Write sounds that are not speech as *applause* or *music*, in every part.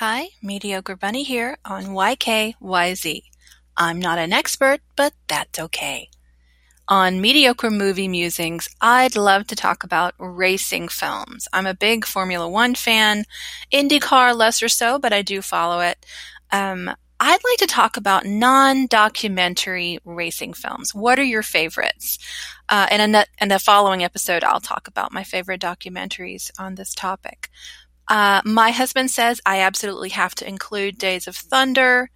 Hi, Mediocre Bunny here on YKYZ. I'm not an expert, but that's okay. On Mediocre Movie Musings, I'd love to talk about racing films. I'm a big Formula One fan, IndyCar less or so, but I do follow it. Um, I'd like to talk about non-documentary racing films. What are your favorites? Uh, and in the, in the following episode, I'll talk about my favorite documentaries on this topic. Uh, my husband says I absolutely have to include Days of Thunder,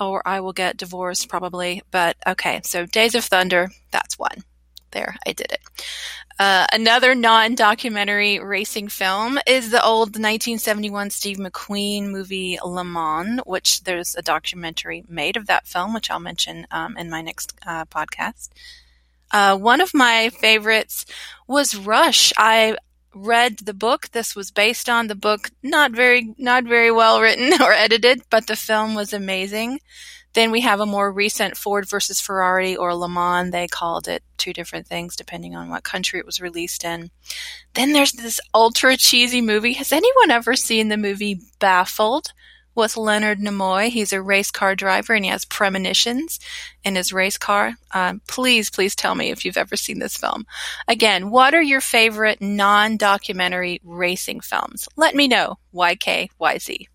or I will get divorced probably. But okay, so Days of Thunder, that's one. There, I did it. Uh, another non-documentary racing film is the old 1971 Steve McQueen movie Le Mans, which there's a documentary made of that film, which I'll mention um, in my next uh, podcast. Uh, one of my favorites was Rush. I read the book. This was based on the book not very not very well written *laughs* or edited but the film was amazing. Then we have a more recent ford versus ferrari or le mans. They called it two different things depending on what country it was released in. Then there's this ultra cheesy movie. Has anyone ever seen the movie baffled with Leonard Nimoy. He's a race car driver and he has premonitions in his race car. Um, please, please tell me if you've ever seen this film. Again, what are your favorite non-documentary racing films? Let me know. YKYZ.